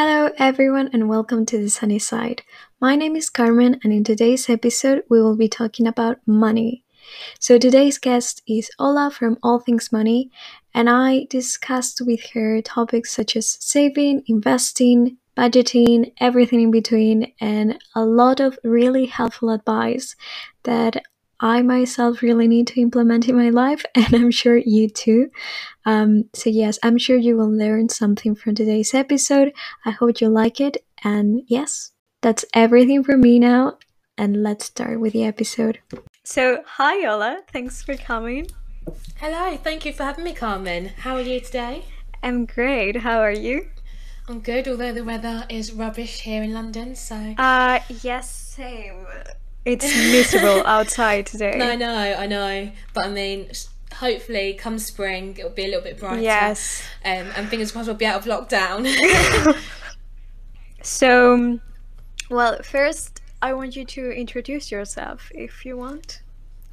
Hello, everyone, and welcome to the sunny side. My name is Carmen, and in today's episode, we will be talking about money. So, today's guest is Ola from All Things Money, and I discussed with her topics such as saving, investing, budgeting, everything in between, and a lot of really helpful advice that I myself really need to implement in my life, and I'm sure you too. Um, so, yes, I'm sure you will learn something from today's episode. I hope you like it. And yes, that's everything for me now. And let's start with the episode. So, hi, Ola. Thanks for coming. Hello, thank you for having me, Carmen. How are you today? I'm great. How are you? I'm good, although the weather is rubbish here in London, so. Uh, yes, same. It's miserable outside today. No, I know, I know. But I mean, hopefully, come spring, it'll be a little bit brighter. Yes. Um, and fingers crossed we'll be out of lockdown. So, well, first, I want you to introduce yourself if you want.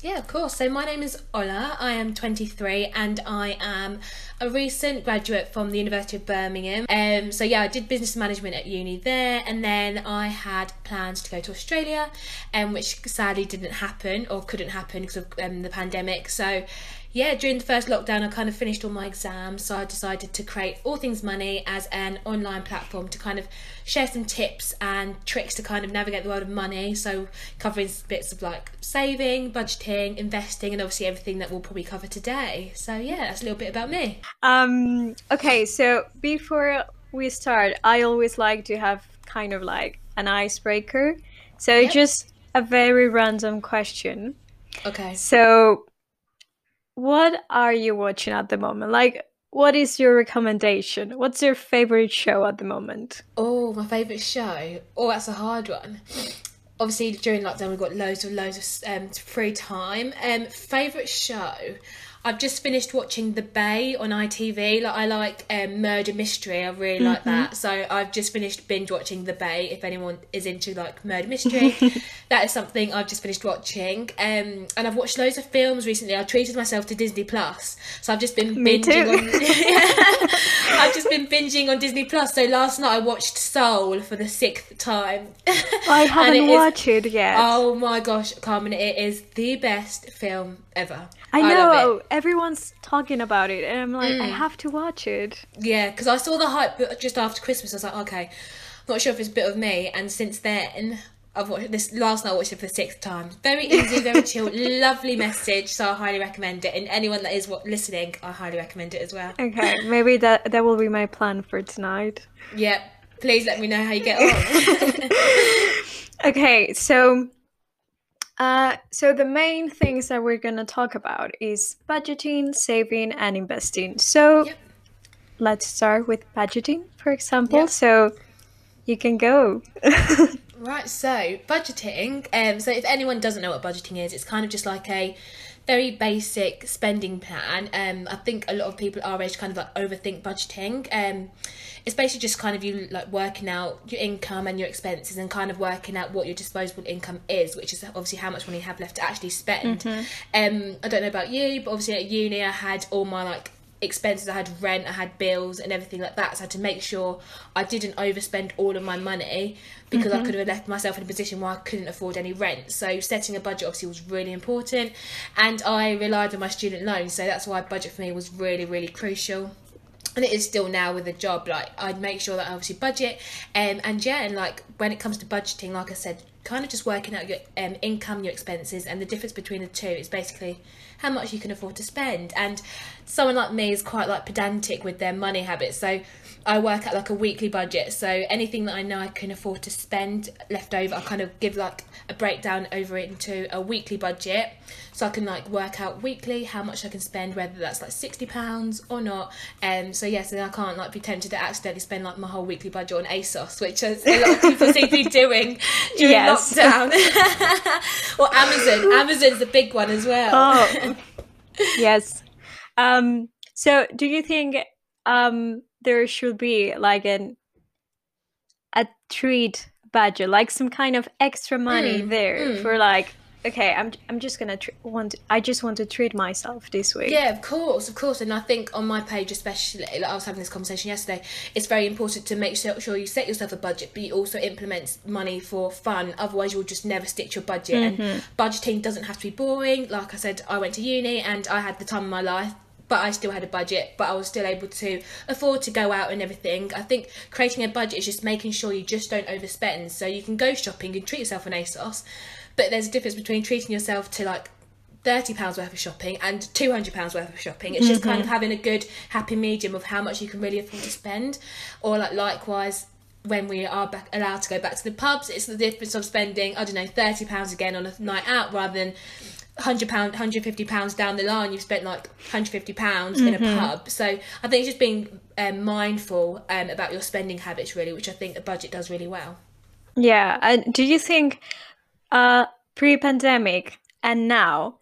Yeah, of course. So, my name is Ola. I am 23 and I am a recent graduate from the University of Birmingham. Um, so, yeah, I did business management at uni there, and then I had plans to go to Australia, um, which sadly didn't happen or couldn't happen because of um, the pandemic. So, yeah, during the first lockdown, I kind of finished all my exams, so I decided to create All Things Money as an online platform to kind of share some tips and tricks to kind of navigate the world of money. So, covering bits of like saving, budgeting, investing, and obviously everything that we'll probably cover today. So, yeah, that's a little bit about me. Um, okay, so before we start, I always like to have kind of like an icebreaker. So, Yep. just a very random question. Okay. So, what are you watching at the moment? Like, what is your recommendation? What's your favorite show at the moment? Oh, my favourite show. Oh, that's a hard one. Obviously, during lockdown, we've got loads and loads of um, free time. Um, favourite show. I've just finished watching The Bay on ITV. Like I like um, murder mystery. I really like that. So I've just finished binge watching The Bay. If anyone is into like murder mystery, that is something I've just finished watching. Um, and I've watched loads of films recently. I treated myself to Disney Plus, so I've just been Me binging on. I've just been binging on Disney Plus. So last night I watched Soul for the sixth time. I haven't it is- watched it yet. Oh my gosh, Carmen! It is the best film ever. I know everyone's talking about it, and I'm like, Mm. I have to watch it. Yeah, because I saw the hype just after Christmas. I was like, okay, not sure if it's a bit of me. And since then, I've watched this last night. I watched it for the sixth time. Very easy, very chill, lovely message. So I highly recommend it. And anyone that is listening, I highly recommend it as well. Okay, maybe that that will be my plan for tonight. Yep. please let me know how you get on. Okay, so uh, so the main things that we're gonna talk about is budgeting, saving, and investing. So Yep. let's start with budgeting, for example. Yep. So you can go. Right, so budgeting. Um, so if anyone doesn't know what budgeting is, it's kind of just like a very basic spending plan. Um, I think a lot of people our age kind of like overthink budgeting. Um, it's basically just kind of you like working out your income and your expenses and kind of working out what your disposable income is, which is obviously how much money you have left to actually spend. Um, I don't know about you, but obviously at uni I had all my like expenses. I had rent, I had bills, and everything like that. So I had to make sure I didn't overspend all of my money because I could have left myself in a position where I couldn't afford any rent. So setting a budget obviously was really important, and I relied on my student loan. So that's why budget for me was really, really crucial. And it is still now with a job. Like I'd make sure that I obviously budget, um, and yeah, and like when it comes to budgeting, like I said, kind of just working out your um, income, your expenses, and the difference between the two is basically how much you can afford to spend. And someone like me is quite like pedantic with their money habits, so I work out like a weekly budget. So anything that I know I can afford to spend left over, I kind of give like a breakdown over it into a weekly budget, so I can like work out weekly how much I can spend, whether that's like sixty pounds or not. Um, so yes, then I can't like be tempted to accidentally spend like my whole weekly budget on ASOS, which is a lot of people seem to be doing during Yes. lockdown. or Amazon. Amazon's a big one as well. Oh, yes. Um, so do you think um, there should be like an a treat budget, like some kind of extra money Mm, there mm. for like okay, I'm I'm just gonna tr- want. I just want to treat myself this week. Yeah, of course, of course. And I think on my page, especially, like I was having this conversation yesterday, it's very important to make sure, sure you set yourself a budget, but you also implement money for fun. Otherwise, you'll just never stick your budget. Mm-hmm. And budgeting doesn't have to be boring. Like I said, I went to uni and I had the time of my life. But I still had a budget, but I was still able to afford to go out and everything. I think creating a budget is just making sure you just don't overspend. So you can go shopping and treat yourself an ASOS, but there's a difference between treating yourself to like thirty pounds worth of shopping and two hundred pounds worth of shopping. It's just kind mm-hmm. of having a good happy medium of how much you can really afford to spend, or like likewise. When we are back allowed to go back to the pubs, it's the difference of spending I don't know thirty pounds again on a night out rather than hundred pound, hundred fifty pounds down the line. You've spent like hundred fifty pounds in a pub. So I think it's just being um, mindful um, about your spending habits, really, which I think a budget does really well. Yeah. And do you think, uh, pre-pandemic and now,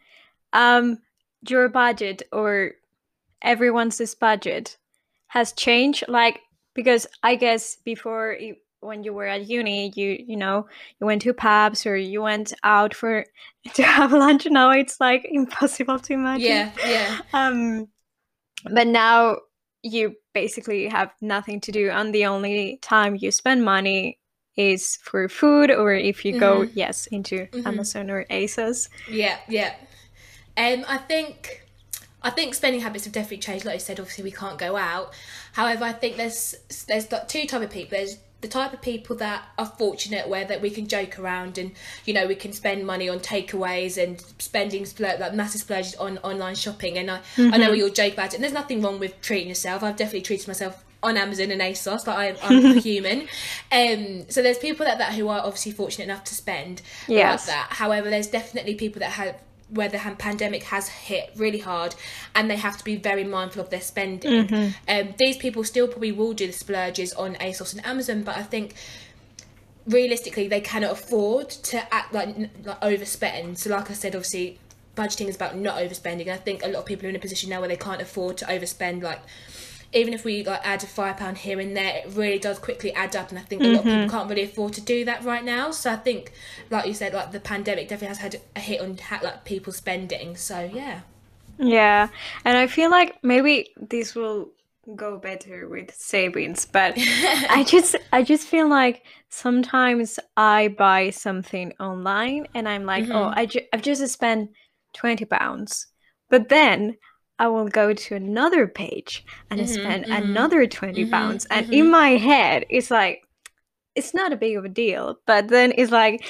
um, your budget or everyone's budget has changed? Like because I guess before you, when you were at uni, you you know you went to pubs or you went out for to have lunch. Now it's like impossible to imagine. Yeah, yeah. Um, but now you basically have nothing to do, and the only time you spend money is for food, or if you go yes into Amazon or ASOS. Yeah, yeah. Um, I think I think spending habits have definitely changed. Like I said, obviously we can't go out. However, I think there's there's like two type of people. There's the type of people that are fortunate where that we can joke around and you know we can spend money on takeaways and spending splur- like massive splurges on online shopping. And I, I know you'll joke about it. And there's nothing wrong with treating yourself. I've definitely treated myself on Amazon and ASOS. Like I, I'm a human. Um so there's people that, that who are obviously fortunate enough to spend Yes. like that. However there's definitely people that have where the pandemic has hit really hard and they have to be very mindful of their spending. Um, these people still probably will do the splurges on ASOS and Amazon, but I think realistically they cannot afford to act like, like overspend. So, like I said, obviously budgeting is about not overspending. I think a lot of people are in a position now where they can't afford to overspend. Like even if we like add a five pound here and there, it really does quickly add up. And I think a lot of people mm-hmm. can't really afford to do that right now. So I think, like you said, like the pandemic definitely has had a hit on like people spending. So yeah. Yeah, and I feel like maybe this will go better with savings, but I just I just feel like sometimes I buy something online and I'm like, oh, mm-hmm. I ju- I've just spent 20 pounds. But then I will go to another page and mm-hmm, spend mm-hmm. another 20 mm-hmm, pounds. And in my head, it's like it's not a big of a deal. But then it's like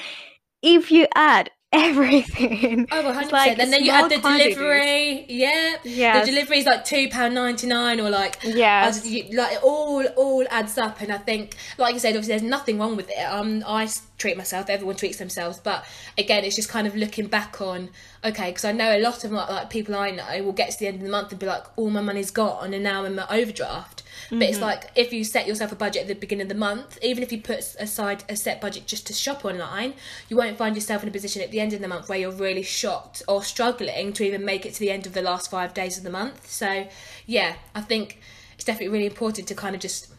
if you add everything, Oh, 100%. like and then you add the quantities. delivery. Yeah. Yes. The delivery is like £2.99 or like. yeah, like it all all adds up and I think like you said obviously there's nothing wrong with it um I treat myself everyone treats themselves but again it's just kind of looking back on okay because I know a lot of like, like people I know will get to the end of the month and be like all my money's gone and now I'm at overdraft but it's mm-hmm. like if you set yourself a budget at the beginning of the month even if you put aside a set budget just to shop online you won't find yourself in a position at the end of the month where you're really shocked or struggling to even make it to the end of the last five days of the month. So yeah I think it's definitely really important to kind of just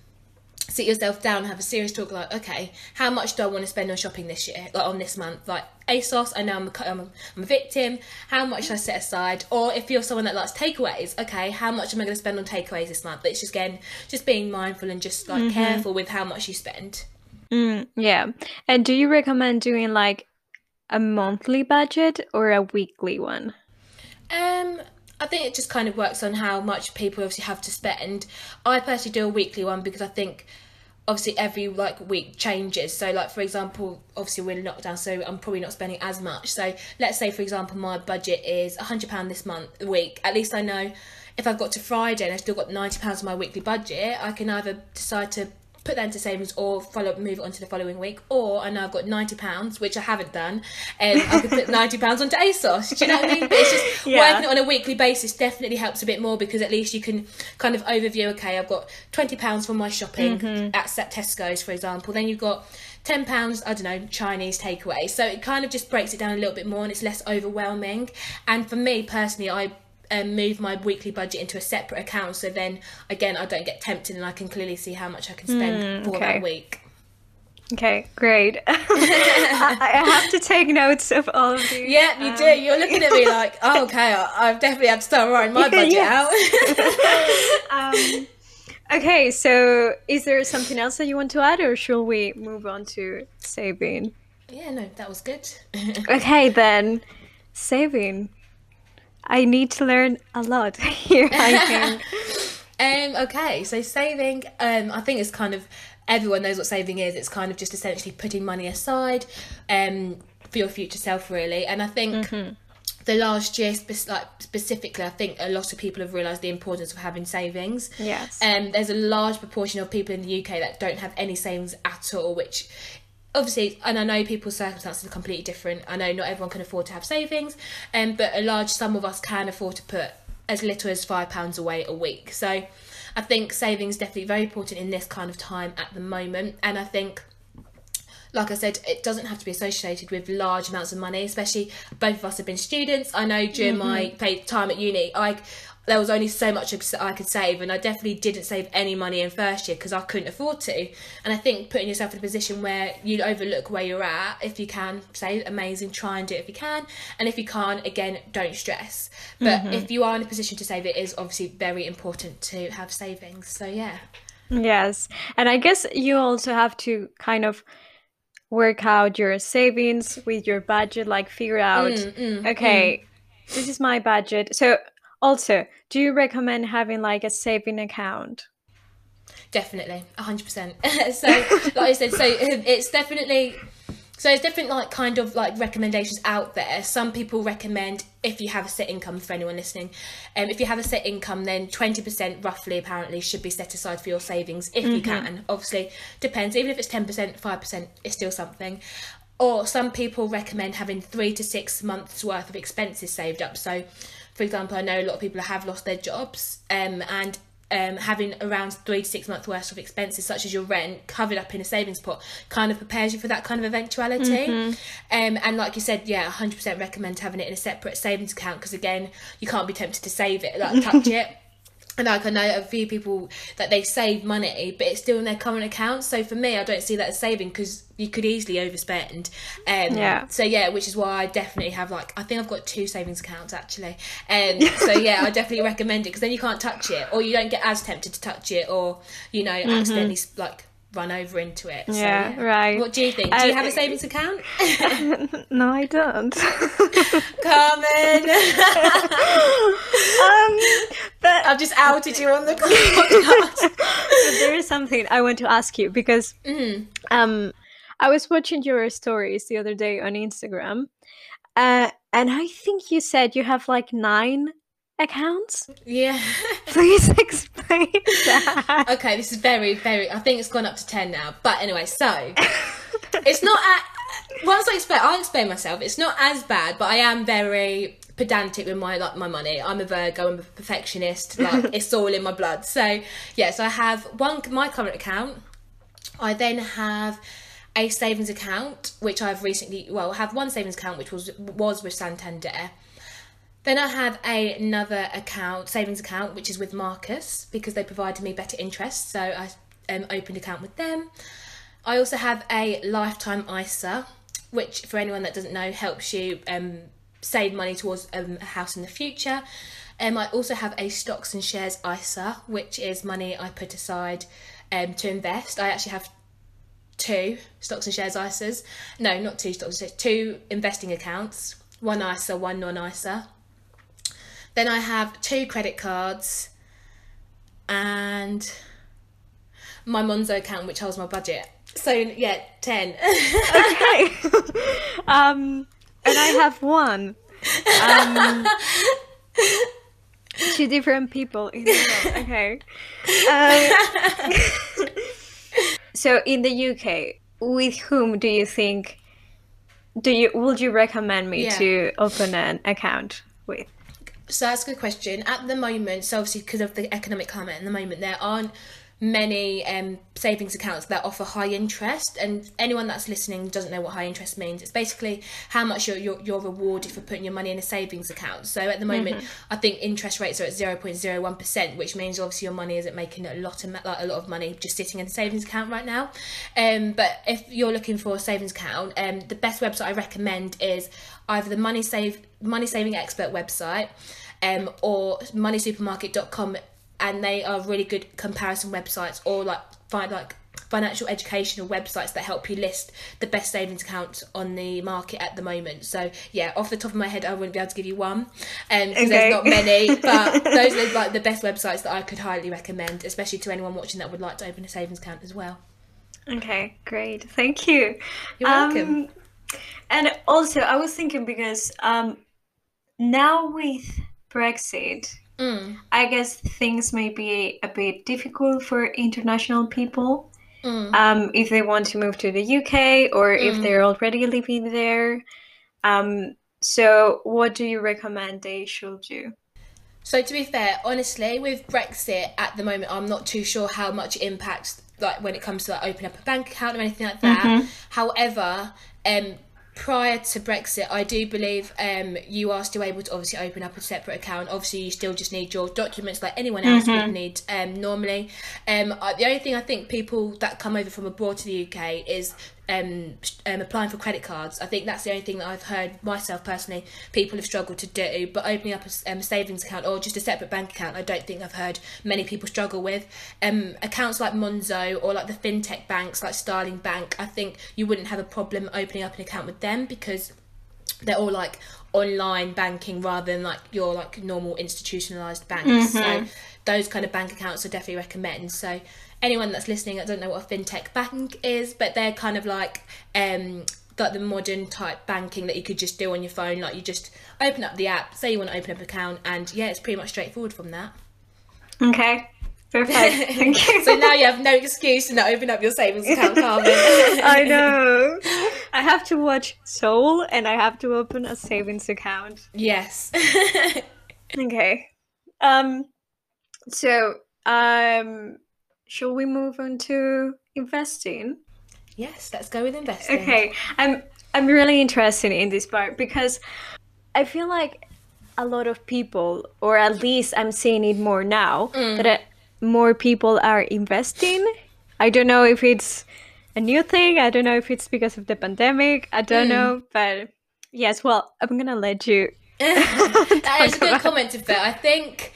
sit yourself down and have a serious talk like okay how much do i want to spend on shopping this year like on this month? Like asos i know i'm a, I'm a, I'm a victim. How much should i set aside? Or if you're someone that likes takeaways okay how much am i going to spend on takeaways this month? It's just again just being mindful and just like careful with how much you spend. Mm, yeah. And do you recommend doing like a monthly budget or a weekly one? Um, I think it just kind of works on how much people obviously have to spend. I personally do a weekly one because I think obviously every like week changes. So like for example, obviously we're in lockdown, so I'm probably not spending as much. So let's say for example my budget is hundred pound this month week. At least I know if I've got to Friday and I've still got ninety pounds of my weekly budget, I can either decide to put that into savings or follow move it on to the following week. Or I know I've got ninety pounds which I haven't done and I could put ninety pounds onto ASOS. Do you know what I mean? But it's just Yeah. working on a weekly basis definitely helps a bit more because at least you can kind of overview okay I've got twenty pounds for my shopping mm-hmm. at Set Tesco's for example. Then you've got ten pounds I don't know Chinese takeaway. So it kind of just breaks it down a little bit more and it's less overwhelming. And for me personally I um, move my weekly budget into a separate account so then again I don't get tempted and I can clearly see how much I can spend for okay. that week Okay, great. I, I have to take notes of all of these. Yeah, you do. You're looking at me like, oh, okay, I, I've definitely had to start writing my budget Yes. out. Um, okay, so is there something else that you want to add, or shall we move on to saving? yeah, no, that was good. Okay, then saving. I need to learn a lot here. I think. Um, okay, so saving, um, I think it's kind of everyone knows what saving is. It's kind of just essentially putting money aside, um, for your future self, really. And I think the last year, spe- like specifically, I think a lot of people have realised the importance of having savings. Yes. Um, there's a large proportion of people in the UK that don't have any savings at all, which obviously, and I know people's circumstances are completely different. I know not everyone can afford to have savings, um, but a large sum of us can afford to put as little as five pounds away a week. So, I think savings definitely very important in this kind of time at the moment, and I think. Like I said, it doesn't have to be associated with large amounts of money. Especially, both of us have been students. I know during my time at uni, I there was only so much I could save, and I definitely didn't save any money in first year because I couldn't afford to. And I think putting yourself in a position where you overlook where you're at, if you can save, amazing, try and do it if you can. And if you can't, again, don't stress. But mm-hmm. if you are in a position to save, it is obviously very important to have savings. So yeah. Yes. And I guess you also have to kind of work out your savings with your budget, like figure out, mm, mm, okay, mm. this is my budget. So, also, do you recommend having like a saving account? Definitely, hundred percent. So, like I said, so um, it's definitely so it's different, like kind of like recommendations out there. Some people recommend if you have a set income for anyone listening, um, if you have a set income, then twenty percent roughly apparently should be set aside for your savings if you can. Obviously, depends. Even if it's ten percent, five percent, it's still something. Or some people recommend having three to six months worth of expenses saved up. So, for example, I know a lot of people have lost their jobs, um, and um, having around three to six months worth of expenses, such as your rent, covered up in a savings pot, kind of prepares you for that kind of eventuality. Um, and like you said, yeah, 100% recommend having it in a separate savings account because again, you can't be tempted to save it, like touch it. And like I know a few people that they save money, but it's still in their current account. So for me, I don't see that as saving because you could easily overspend. Um, Yeah. So yeah, which is why I definitely have like I think I've got two savings accounts actually. Um, so yeah, I definitely recommend it because then you can't touch it, or you don't get as tempted to touch it, or you know accidentally like run over into it. So, Yeah, right. What do you think? Do you have a savings account, No, I don't. Carmen? um, but I've just outed you on the podcast. there is something I want to ask you because Mm. um, I was watching your stories the other day on Instagram, uh, and I think you said you have like nine accounts. yeah. Please explain that. Okay, this is very, very. I think it's gone up to ten now. But anyway, so it's not. At, once I explain, I'll explain myself. It's not as bad, but I am very pedantic with my like my money. I'm a Virgo. I'm a perfectionist. Like it's all in my blood. So yeah, so I have one my current account. I then have a savings account, which I've recently well I have one savings account which was was with Santander. Then I have a, another account, savings account, which is with Marcus because they provided me better interest. So I um, opened account with them. I also have a lifetime ISA, which for anyone that doesn't know helps you um, save money towards um, a house in the future. Um, I also have a stocks and shares ISA, which is money I put aside um, to invest. I actually have two stocks and shares ISAs. No, not two stocks and shares, two investing accounts. One ISA, one non-ISA. Then I have two credit cards and my Monzo account, which holds my budget. So yeah, ten. okay. um, and I have one. Um, two different people in the world. Okay. Um, so in the UK, with whom do you think? Do you would you recommend me Yeah. to open an account with? So that's a good question. At the moment, so obviously because of the economic climate at the moment, there aren't many um, savings accounts that offer high interest and anyone that's listening doesn't know what high interest means. It's basically how much you're, you're, you're rewarded for putting your money in a savings account. So at the moment mm-hmm. i think interest rates are at 0.01% which means obviously your money isn't making a lot of like a lot of money just sitting in a savings account right now. Um, but if you're looking for a savings account um, the best website i recommend is either the money save money saving expert website um, or moneysupermarket.com and they are really good comparison websites or like find like financial educational websites that help you list the best savings accounts on the market at the moment. So yeah, off the top of my head, I wouldn't be able to give you one, and um, okay. there's not many. But those are like the best websites that I could highly recommend, especially to anyone watching that would like to open a savings account as well. Okay, great, thank you. You're welcome. Um, and also, I was thinking because um, now with Brexit, Mm. I guess things may be a bit difficult for international people mm. um, if they want to move to the UK or mm. if they're already living there. Um, so, what do you recommend they should do? So, to be fair, honestly, with Brexit at the moment, I'm not too sure how much impacts like when it comes to like opening up a bank account or anything like that. Mm-hmm. However, um, prior to Brexit, I do believe um, you are still able to obviously open up a separate account. Obviously, you still just need your documents like anyone else mm-hmm. would need um, normally. Um, the only thing I think people that come over from abroad to the UK is um, um, applying for credit cards. I think that's the only thing that I've heard myself personally people have struggled to do. But opening up a um, savings account or just a separate bank account, I don't think I've heard many people struggle with. Um, accounts like Monzo or like the fintech banks like Starling Bank, I think you wouldn't have a problem opening up an account with them because they're all like online banking rather than like your like normal institutionalized banks. Mm-hmm. So those kind of bank accounts I definitely recommend. So anyone that's listening, I don't know what a fintech bank is, but they're kind of like um like the modern type banking that you could just do on your phone. Like you just open up the app, say you want to open up an account, and yeah, it's pretty much straightforward from that. Okay. Perfect. Thank you. so now you have no excuse to not open up your savings account, Carmen. I know. I have to watch Soul and I have to open a savings account. Yes. okay. Um so um shall we move on to investing? Yes, let's go with investing. Okay, I'm I'm really interested in this part because I feel like a lot of people, or at least I'm seeing it more now, mm. that more people are investing. I don't know if it's a new thing. I don't know if it's because of the pandemic. I don't mm. know, but yes. Well, I'm gonna let you. that is a good comment. I think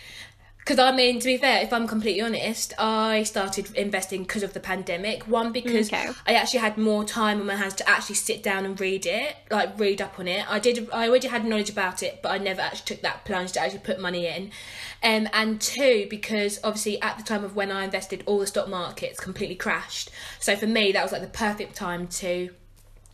because I mean, to be fair, if I'm completely honest, I started investing because of the pandemic. One, because okay. I actually had more time on my hands to actually sit down and read it, like read up on it. I did. I already had knowledge about it, but I never actually took that plunge to actually put money in. Um, and two, because obviously at the time of when I invested, all the stock markets completely crashed. So for me, that was like the perfect time to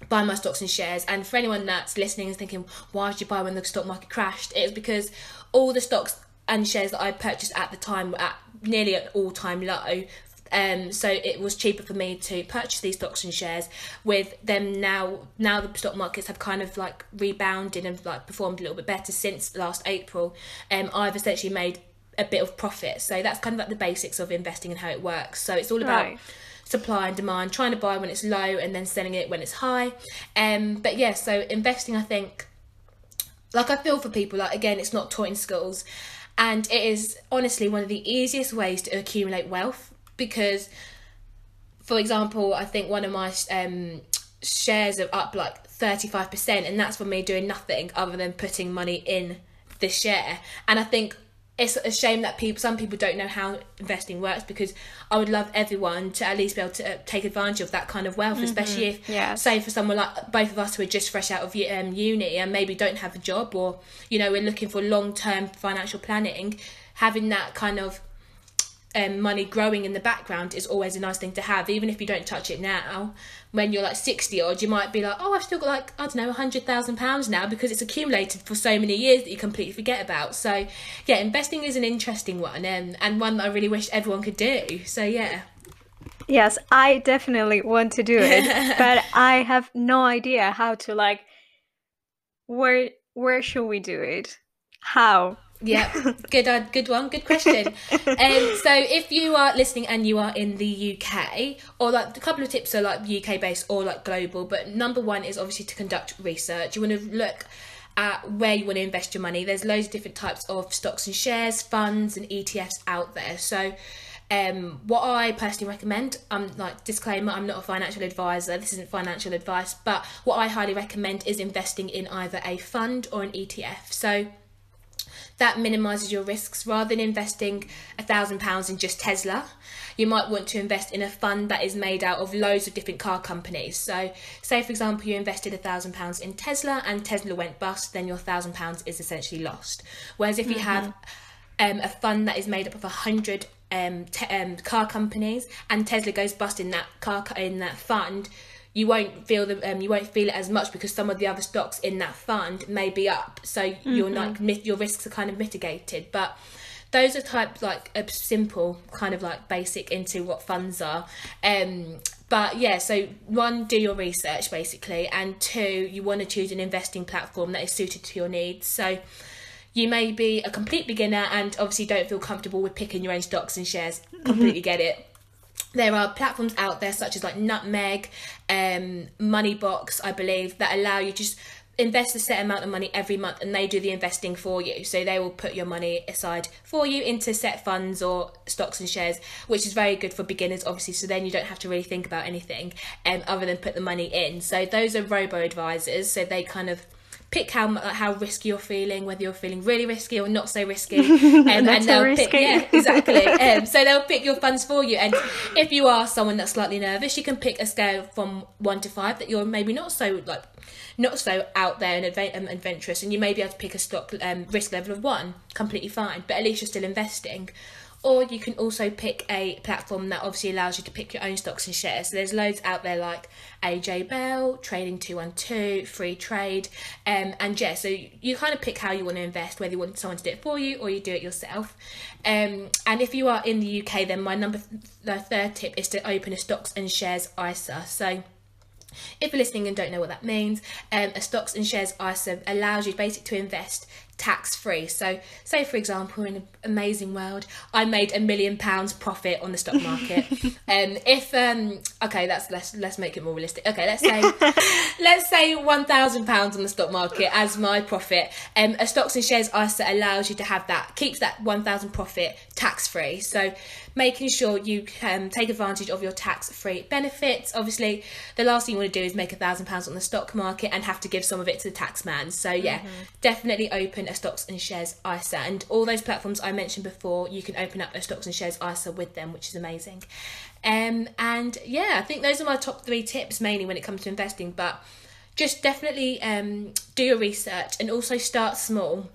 buy my stocks and shares. And for anyone that's listening and thinking, why did you buy when the stock market crashed? It was because all the stocks and shares that I purchased at the time were at nearly an all time low. Um, so it was cheaper for me to purchase these stocks and shares. With them now, now the stock markets have kind of like rebounded and like performed a little bit better since last April. Um, I've essentially made a bit of profit. So that's kind of like the basics of investing and how it works. So it's all about. Right supply and demand, trying to buy when it's low and then selling it when it's high. Um, but yeah, so investing, I think, like I feel for people, like again, it's not taught in schools and it is honestly one of the easiest ways to accumulate wealth because for example i think one of my um, shares are up like 35% and that's for me doing nothing other than putting money in the share. And i think it's a shame that people some people don't know how investing works because I would love everyone to at least be able to uh, take advantage of that kind of wealth, mm-hmm. especially if say for someone like both of us who are just fresh out of um, uni and maybe don't have a job or you know we're looking for long term financial planning, having that kind of um, money growing in the background is always a nice thing to have, even if you don't touch it now. When you're like 60 odd, you might be like, oh, I've still got like, I don't know, £100,000 now because it's accumulated for so many years that you completely forget about. So, yeah, investing is an interesting one and, and one that I really wish everyone could do. So, yeah. Yes, I definitely want to do it, but I have no idea how to like where where should we do it? How? Yeah, good, uh, good one, good question. um, so, if you are listening and you are in the UK, or like a couple of tips are like UK based or like global, but number one is obviously to conduct research. You want to look at where you want to invest your money. There's loads of different types of stocks and shares, funds, and ETFs out there. So, um, what I personally recommend, I'm um, like disclaimer, I'm not a financial advisor. This isn't financial advice, but what I highly recommend is investing in either a fund or an ETF. So that minimises your risks rather than investing a thousand pounds in just Tesla. You might want to invest in a fund that is made out of loads of different car companies. So, say for example, you invested a thousand pounds in Tesla and Tesla went bust, then your thousand pounds is essentially lost. Whereas if you mm-hmm. have um, a fund that is made up of a hundred um, te- um, car companies and Tesla goes bust in that car in that fund, you won't feel the um, you won't feel it as much because some of the other stocks in that fund may be up, so mm-hmm. you're like your risks are kind of mitigated. But those are type like a simple kind of like basic into what funds are. Um, but yeah, so one, do your research basically, and two, you want to choose an investing platform that is suited to your needs. So you may be a complete beginner and obviously don't feel comfortable with picking your own stocks and shares. Completely mm-hmm. get it there are platforms out there such as like Nutmeg, um, Moneybox, I believe, that allow you just invest a set amount of money every month and they do the investing for you. So they will put your money aside for you into set funds or stocks and shares which is very good for beginners obviously. So then you don't have to really think about anything um, other than put the money in. So those are robo advisors so they kind of pick how how risky you're feeling, whether you're feeling really risky or not so risky, um, and they'll risky. pick yeah exactly. um, so they'll pick your funds for you, and if you are someone that's slightly nervous, you can pick a scale from one to five that you're maybe not so like not so out there and advent- um, adventurous, and you may be able to pick a stock um, risk level of one, completely fine, but at least you're still investing or you can also pick a platform that obviously allows you to pick your own stocks and shares. So there's loads out there like AJ Bell, Trading 212, Freetrade, um, and yeah, so you kind of pick how you want to invest, whether you want someone to do it for you or you do it yourself. Um, and if you are in the UK, then my number, th- the third tip is to open a stocks and shares ISA. So if you're listening and don't know what that means, um, a stocks and shares ISA allows you basically to invest tax free. So, say for example, in an amazing world, I made a million pounds profit on the stock market. um, if um, okay, that's let's let's make it more realistic. Okay, let's say let's say one thousand pounds on the stock market as my profit. Um, a stocks and shares ISA allows you to have that keeps that one thousand profit tax free. So making sure you can take advantage of your tax free benefits. Obviously, the last thing you want to do is make a thousand pounds on the stock market and have to give some of it to the tax man. So, yeah, mm-hmm. definitely open a stocks and shares ISA. And all those platforms I mentioned before, you can open up a stocks and shares ISA with them, which is amazing. Um, and yeah, I think those are my top three tips mainly when it comes to investing. But just definitely um, do your research and also start small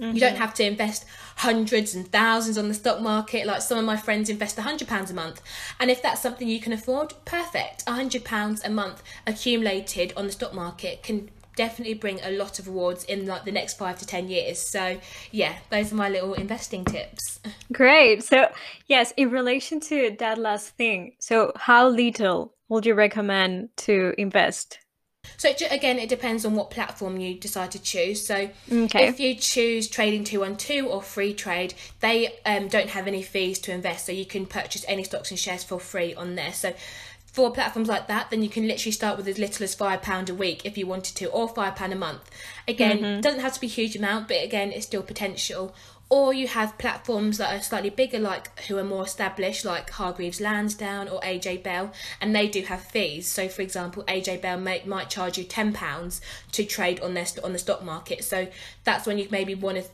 Mm-hmm. You don't have to invest hundreds and thousands on the stock market like some of my friends invest £100 a month. And if that's something you can afford, perfect. £100 a month accumulated on the stock market can definitely bring a lot of rewards in like the next 5 to 10 years. So, yeah, those are my little investing tips. Great. So, yes, in relation to that last thing, so how little would you recommend to invest? So again, it depends on what platform you decide to choose. So okay. if you choose Trading Two One Two or Freetrade, they um, don't have any fees to invest, so you can purchase any stocks and shares for free on there. So for platforms like that, then you can literally start with as little as five pound a week if you wanted to, or five pound a month. Again, mm-hmm. doesn't have to be a huge amount, but again, it's still potential or you have platforms that are slightly bigger, like who are more established, like Hargreaves Lansdown or AJ Bell, and they do have fees. So, for example, AJ Bell may, might charge you ten pounds to trade on their on the stock market. So that's when you maybe want to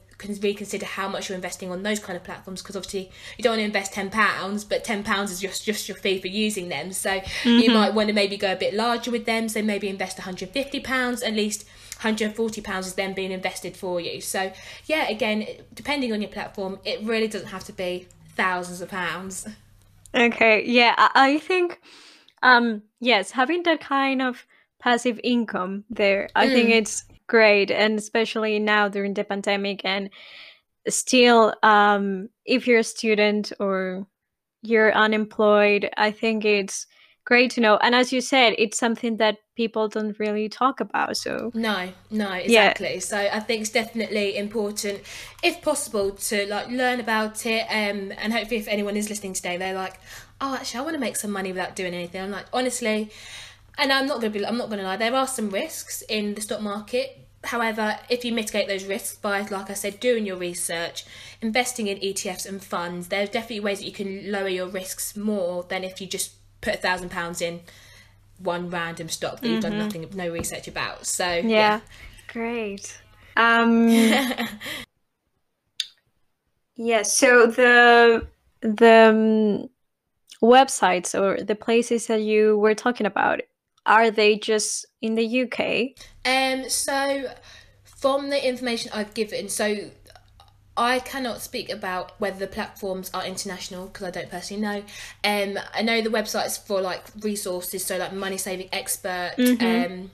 reconsider how much you're investing on those kind of platforms because obviously you don't want to invest 10 pounds but 10 pounds is just just your fee for using them so mm-hmm. you might want to maybe go a bit larger with them so maybe invest 150 pounds at least 140 pounds is then being invested for you so yeah again depending on your platform it really doesn't have to be thousands of pounds okay yeah i think um yes having that kind of passive income there i mm. think it's great and especially now during the pandemic and still um if you're a student or you're unemployed i think it's great to know. And as you said, it's something that people don't really talk about. So no, no, exactly. Yeah. So I think it's definitely important, if possible, to like learn about it. Um, and hopefully, if anyone is listening today, they're like, oh, actually, I want to make some money without doing anything. I'm like, honestly, and I'm not gonna be, I'm not gonna lie, there are some risks in the stock market. However, if you mitigate those risks by, like I said, doing your research, investing in ETFs and funds, there's definitely ways that you can lower your risks more than if you just put a thousand pounds in one random stock that mm-hmm. you've done mm-hmm. nothing, no research about. So yeah, yeah. great. Um, yeah. So the the um, websites or the places that you were talking about are they just in the UK? Um. So from the information I've given, so I cannot speak about whether the platforms are international because I don't personally know. Um, I know the websites for like resources, so like Money Saving Expert. Mm-hmm. Um,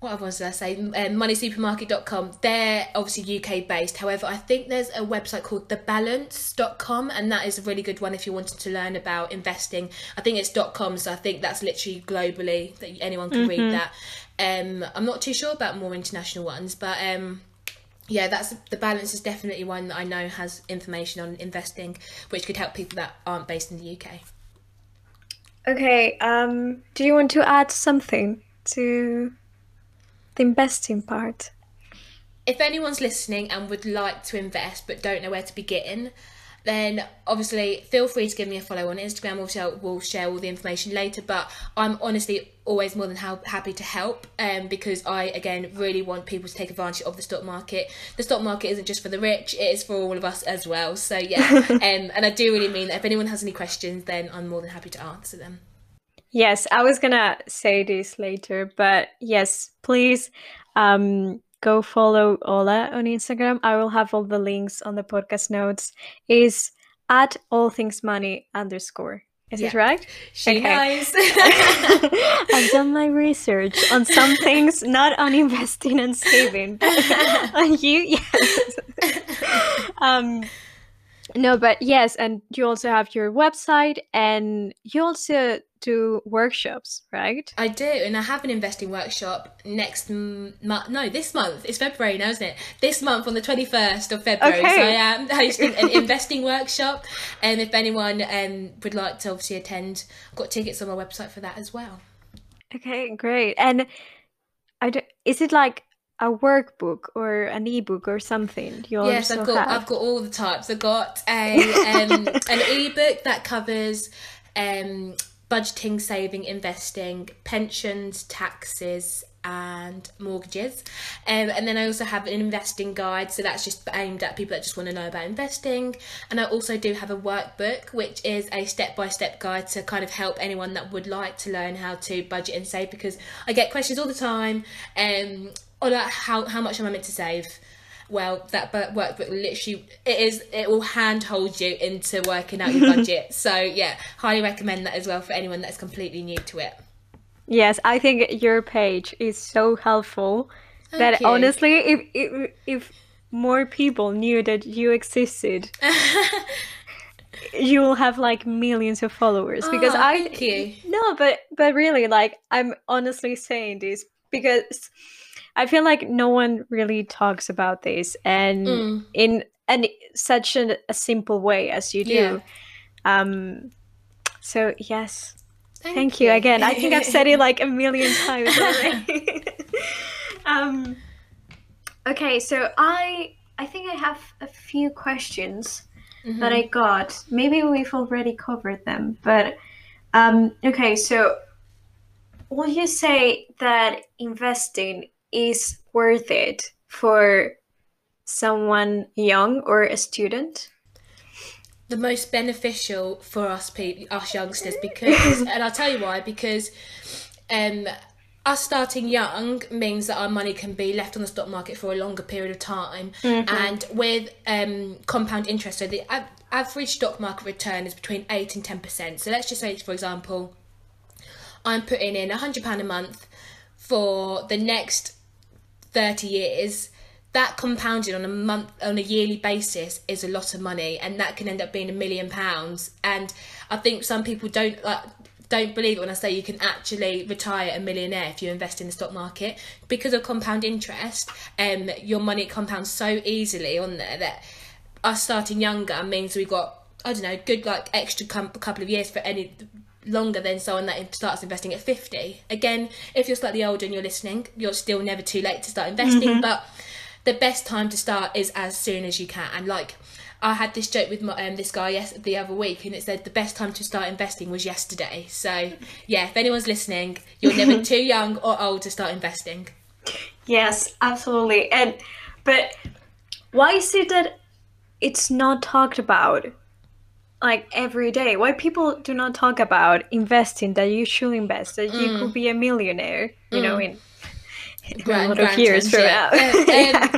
what other ones did I say? Um, moneysupermarket.com. They're obviously UK based. However, I think there's a website called thebalance.com, and that is a really good one if you wanted to learn about investing. I think it's .com, so I think that's literally globally that anyone can mm-hmm. read that. Um, I'm not too sure about more international ones, but um, yeah, that's the balance is definitely one that I know has information on investing, which could help people that aren't based in the UK. Okay. Um, do you want to add something to the investing part? If anyone's listening and would like to invest but don't know where to begin, then obviously feel free to give me a follow on Instagram. Also, we'll share all the information later. But I'm honestly always more than ha- happy to help um, because I, again, really want people to take advantage of the stock market. The stock market isn't just for the rich, it is for all of us as well. So, yeah. um, and I do really mean that if anyone has any questions, then I'm more than happy to answer them. Yes, I was gonna say this later, but yes, please um, go follow Ola on Instagram. I will have all the links on the podcast notes. Is at all things money underscore. Is yeah. it right? She okay. I've done my research on some things, not on investing and saving, but on you, yes. um, no, but yes, and you also have your website, and you also do workshops, right? I do, and I have an investing workshop next month. No, this month. It's February now, isn't it? This month on the 21st of February. Okay. So I am hosting an investing workshop. And if anyone um, would like to obviously attend, I've got tickets on my website for that as well. Okay, great. And I don't, is it like a workbook or an ebook or something? You yes, I've got have? I've got all the types. I've got a um, an ebook that covers um, budgeting, saving, investing, pensions, taxes, and mortgages. Um, and then I also have an investing guide, so that's just aimed at people that just want to know about investing. And I also do have a workbook, which is a step by step guide to kind of help anyone that would like to learn how to budget and save because I get questions all the time um, on how, how much am I meant to save well that workbook literally it is it will handhold you into working out your budget so yeah highly recommend that as well for anyone that's completely new to it yes i think your page is so helpful Thank that you. honestly if, if if more people knew that you existed you will have like millions of followers oh, because i thank you. no but but really like i'm honestly saying this because I feel like no one really talks about this and mm. in and such an, a simple way as you do. Yeah. Um so yes. Thank, Thank you. you. again. I think I've said it like a million times already. um okay, so I I think I have a few questions mm-hmm. that I got. Maybe we've already covered them, but um okay, so will you say that investing is worth it for someone young or a student? The most beneficial for us people, us youngsters, because, and I'll tell you why, because um, us starting young means that our money can be left on the stock market for a longer period of time, mm-hmm. and with um, compound interest, so the average stock market return is between eight and ten percent. So let's just say, for example, I'm putting in a hundred pound a month for the next 30 years that compounded on a month on a yearly basis is a lot of money and that can end up being a million pounds and I think some people don't like don't believe it when I say you can actually retire a millionaire if you invest in the stock market because of compound interest. Um, your money compounds so easily on there that us starting younger means we've got I don't know good like extra com- couple of years for any longer than someone that starts investing at 50 again if you're slightly older and you're listening you're still never too late to start investing mm-hmm. but the best time to start is as soon as you can and like I had this joke with my, um, this guy yes the other week, and it said the best time to start investing was yesterday. So yeah, if anyone's listening, you're never too young or old to start investing. Yes, absolutely. And but why is it that it's not talked about like every day? Why people do not talk about investing that you should invest that mm. you could be a millionaire? You mm. know, in, in grand, a lot of years from now. Um, yeah.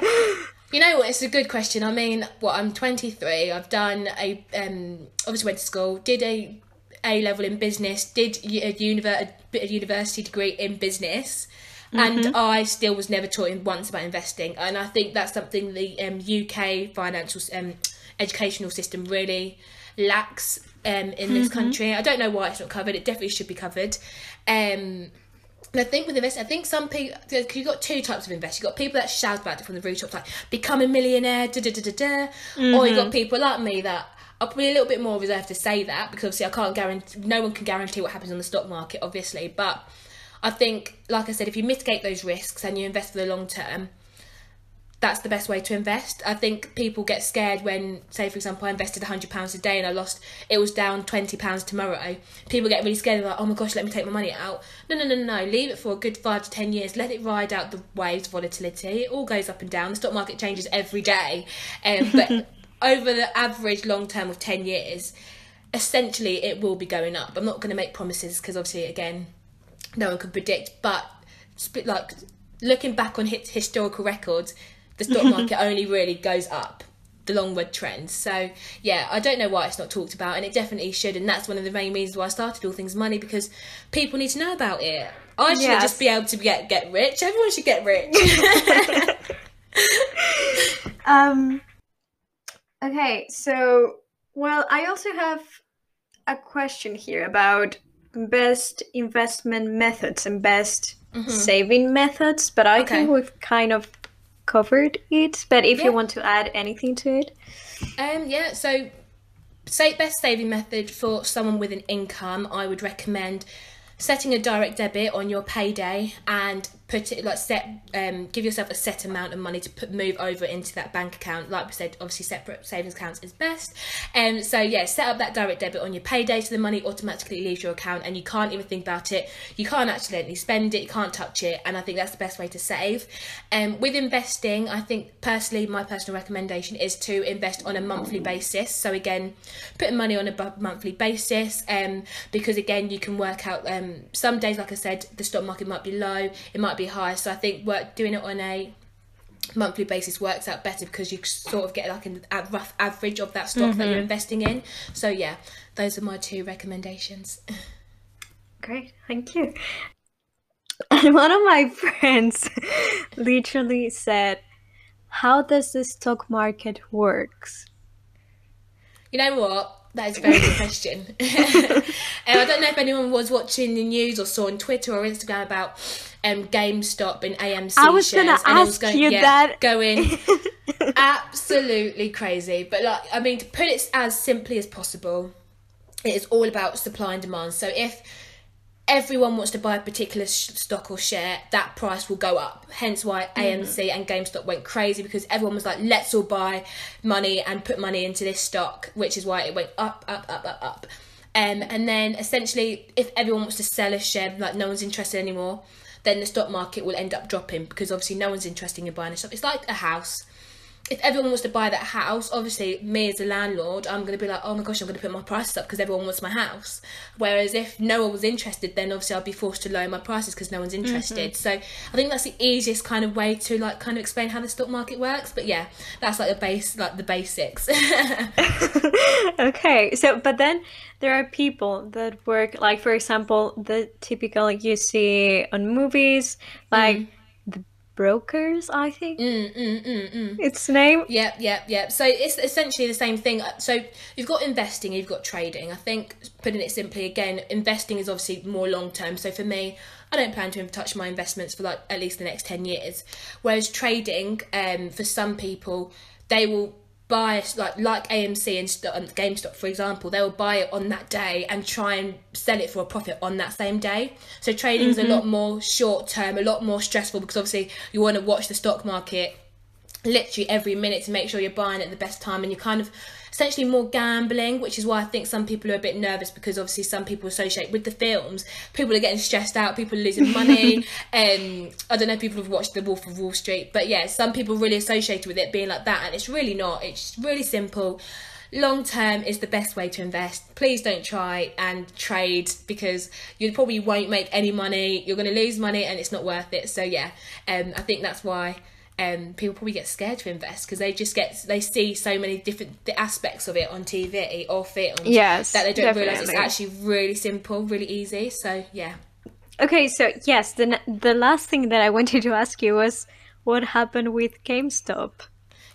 You know what? It's a good question. I mean, what I'm 23. I've done a um, obviously went to school, did a A level in business, did a, univer- a university degree in business, mm-hmm. and I still was never taught once about investing. And I think that's something the um, UK financial um, educational system really lacks um, in this mm-hmm. country. I don't know why it's not covered. It definitely should be covered. Um, and I think with investing, I think some people, you've got two types of investors. You've got people that shout about it from the rooftops, like, become a millionaire, da da da da da. Mm-hmm. Or you've got people like me that are probably a little bit more reserved to say that because obviously I can't guarantee, no one can guarantee what happens on the stock market, obviously. But I think, like I said, if you mitigate those risks and you invest for the long term, that's the best way to invest. I think people get scared when, say, for example, I invested £100 a day and I lost, it was down £20 tomorrow. People get really scared, like, oh my gosh, let me take my money out. No, no, no, no, leave it for a good five to 10 years. Let it ride out the waves of volatility. It all goes up and down. The stock market changes every day. Um, but over the average long term of 10 years, essentially it will be going up. I'm not going to make promises because obviously, again, no one can predict, but like looking back on historical records, the stock market only really goes up the longward trend. So yeah, I don't know why it's not talked about, and it definitely should. And that's one of the main reasons why I started All Things Money because people need to know about it. I should yes. just be able to get get rich. Everyone should get rich. um. Okay, so well, I also have a question here about best investment methods and best mm-hmm. saving methods, but I okay. think we've kind of covered it, but if yeah. you want to add anything to it. Um, yeah, so say best saving method for someone with an income, I would recommend setting a direct debit on your payday and put it like set um give yourself a set amount of money to put move over into that bank account. Like we said obviously separate savings accounts is best. Um so yeah set up that direct debit on your payday so the money automatically leaves your account and you can't even think about it. You can't accidentally spend it you can't touch it and i think that's the best way to save. Um with investing i think personally my personal recommendation is to invest on a monthly basis. So again putting money on a monthly basis um because again you can work out um some days like i said the stock market might be low it might be high. So I think work doing it on a monthly basis works out better because you sort of get like a rough average of that stock mm-hmm. that you're mm-hmm. investing in. So yeah, those are my two recommendations. Great, thank you. And one of my friends literally said, "How does the stock market works?" You know what? That is a very good question. and I don't know if anyone was watching the news or saw on Twitter or Instagram about um, GameStop and AMC I was going to ask going, you yeah, that. Going absolutely crazy. But like, I mean, to put it as simply as possible, it is all about supply and demand. So if everyone wants to buy a particular sh- stock or share, that price will go up. Hence why. AMC and GameStop went crazy because everyone was like, let's all buy money and put money into this stock, which is why it went up, up, up, up, up. Um, and then essentially, if everyone wants to sell a share, like no one's interested anymore, then the stock market will end up dropping because obviously no one's interested in buying a stock. It's like a house if everyone wants to buy that house, obviously me as a landlord, I'm going to be like, oh my gosh, I'm going to put my prices up because everyone wants my house. Whereas if no one was interested, then obviously I'd be forced to lower my prices because no one's interested. Mm-hmm. So I think that's the easiest kind of way to like kind of explain how the stock market works. But yeah, that's like the base, like the basics. okay, so but then there are people that work like, for example, the typical you see on movies, like. Mm brokers, I think. Mm, mm, mm, mm. Its name. Yep, yep, yep. So it's essentially the same thing. So you've got investing, you've got trading. I think, putting it simply again, investing is obviously more long term. So for me, I don't plan to touch my investments for like at least the next 10 years. Whereas trading, um, for some people, they will buy like like AMC and um, GameStop for example they will buy it on that day and try and sell it for a profit on that same day so trading is mm-hmm. a lot more short term a lot more stressful because obviously you want to watch the stock market literally every minute to make sure you're buying at the best time and you're kind of essentially more gambling, which is why I think some people are a bit nervous because obviously some people associate with the films. People are getting stressed out, people are losing money. um, I don't know if people have watched The Wolf of Wall Street, but yeah, some people really associate with it being like that, and it's really not. It's really simple. Long term is the best way to invest. Please don't try and trade because you probably won't make any money. You're going to lose money and it's not worth it. So yeah, um, I think that's why um, people probably get scared to invest because they just get they see so many different aspects of it on TV or films yes, that they don't realize it's actually really simple, really easy. So yeah. Okay, so yes, the the last thing that I wanted to ask you was what happened with GameStop.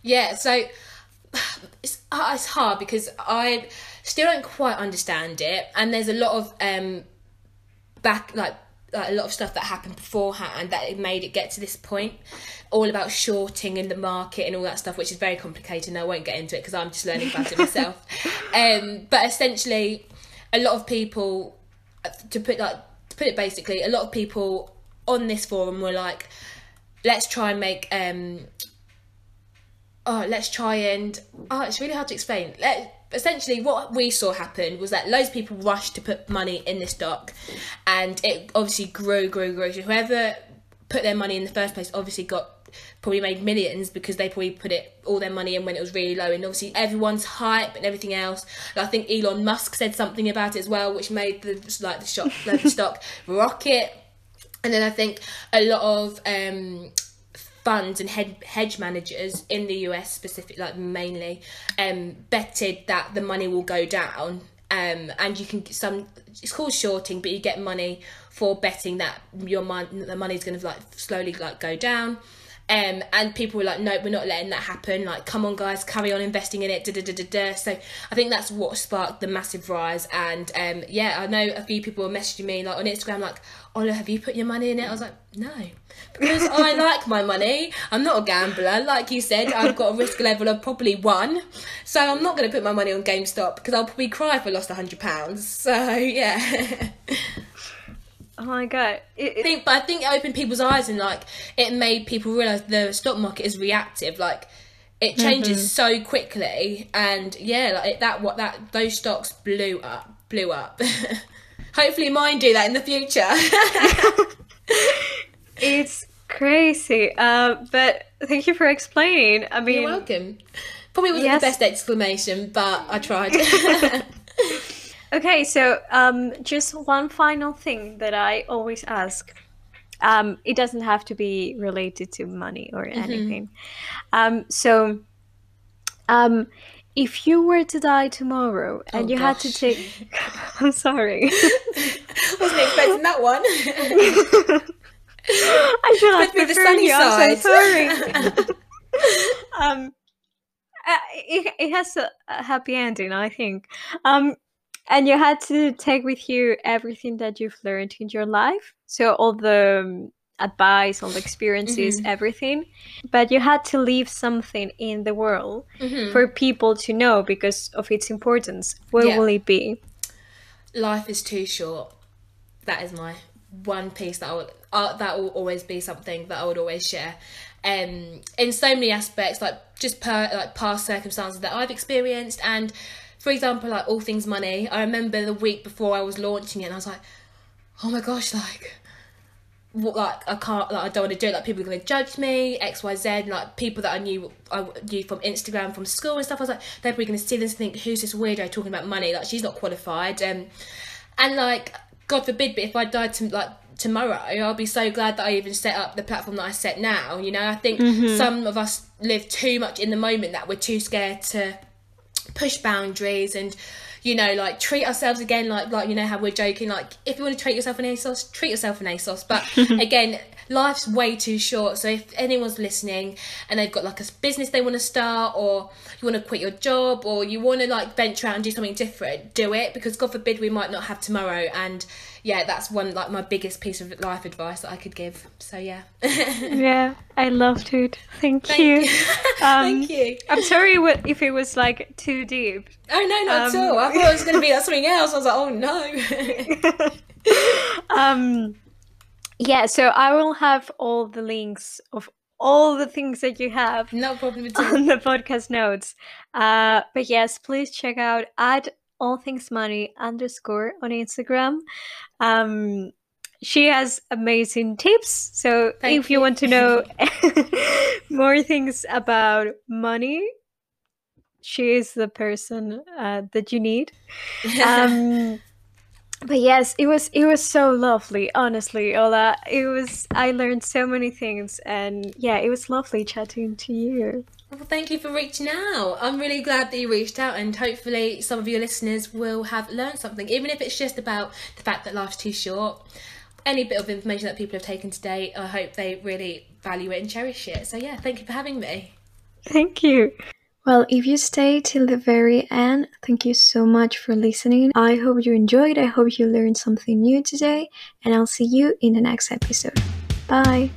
Yeah, so it's uh, it's hard because I still don't quite understand it, and there's a lot of um back like like a lot of stuff that happened beforehand that it made it get to this point all about shorting in the market and all that stuff which is very complicated and I won't get into it because I'm just learning about it myself. Um, but essentially a lot of people to put like to put it basically a lot of people on this forum were like let's try and make um oh let's try and oh it's really hard to explain. Let, essentially what we saw happen was that loads of people rushed to put money in this stock and it obviously grew grew grew. So whoever put their money in the first place obviously got probably made millions because they probably put it all their money in when it was really low. And obviously everyone's hype and everything else. I think elon musk said something about it as well which made the like the stock the stock rocket. And then i think a lot of um funds and hedge managers in the US specific like mainly um betted that the money will go down. Um and you can some it's called shorting but you get money for betting that your money the money's going to like slowly like go down um, and people were like, no, we're not letting that happen. Like, come on, guys, carry on investing in it. Da, da, da, da, da. So I think that's what sparked the massive rise. And um, yeah, I know a few people were messaging me like on Instagram, like, Ola, have you put your money in it? I was like, no, because I like my money. I'm not a gambler. Like you said, I've got a risk level of probably one. So I'm not going to put my money on GameStop because I'll probably cry if I lost a £100. So yeah. Oh my god! It, it, I think, but I think it opened people's eyes and like it made people realize the stock market is reactive. Like it changes mm-hmm. so quickly, and yeah, like that what that those stocks blew up, blew up. Hopefully, mine do that in the future. it's crazy, uh, but thank you for explaining. I mean, you're welcome. Probably wasn't yes. the best exclamation, but I tried. Okay, so um, just one final thing that I always ask. Um, it doesn't have to be related to money or mm-hmm. anything. Um, so, um, if you were to die tomorrow and oh, you gosh. had to take, I'm sorry, wasn't expecting that one. I should have preferred the sunny you. Side. I'm so sorry. um, uh, it, it has a, a, happy ending, I think. Um, and you had to take with you everything that you've learned in your life so all the um, advice all the experiences mm-hmm. everything but you had to leave something in the world mm-hmm. for people to know because of its importance what yeah. will it be life is too short that is my one piece that i would uh, that will always be something that i would always share um in so many aspects like just per like past circumstances that i've experienced and for example, like All Things Money, I remember the week before I was launching it, and I was like, oh my gosh, like, what, like I can't, like I don't want to do it. Like people are going to judge me, X, Y, Z. Like people that I knew, I knew from Instagram, from school and stuff. I was like, they're probably going to see this and think, who's this weirdo talking about money? Like she's not qualified. Um, and like, God forbid, but if I died to like tomorrow, I'll be so glad that I even set up the platform that I set now. You know, I think mm-hmm. some of us live too much in the moment that we're too scared to push boundaries and you know, like treat ourselves again, like like you know how we're joking, like if you want to treat yourself an ASOS, treat yourself an ASOS. But again, life's way too short. So if anyone's listening and they've got like a business they want to start, or you want to quit your job, or you want to like venture out and do something different, do it because God forbid we might not have tomorrow. And yeah, that's one like my biggest piece of life advice that I could give. So yeah. yeah, I loved it. Thank, Thank you. you. Um, Thank you. I'm sorry if it was like too deep. Oh no, not Um, at all. I thought it was going to be like something else. I was like, oh no. um, yeah, so I will have all the links of all the things that you have no problem on the podcast notes. Uh, but yes, please check out at all things money underscore on Instagram. Um, she has amazing tips. So Thank if you you. want to know more things about money, she is the person uh, that you need. Um, but yes, it was it was so lovely, honestly, Ola. It was I learned so many things, and yeah, it was lovely chatting to you. Well, thank you for reaching out. I'm really glad that you reached out, and hopefully, some of your listeners will have learned something, even if it's just about the fact that life's too short. Any bit of information that people have taken today, I hope they really value it and cherish it. So, yeah, thank you for having me. Thank you. Well, if you stay till the very end, thank you so much for listening. I hope you enjoyed. I hope you learned something new today, and I'll see you in the next episode. Bye.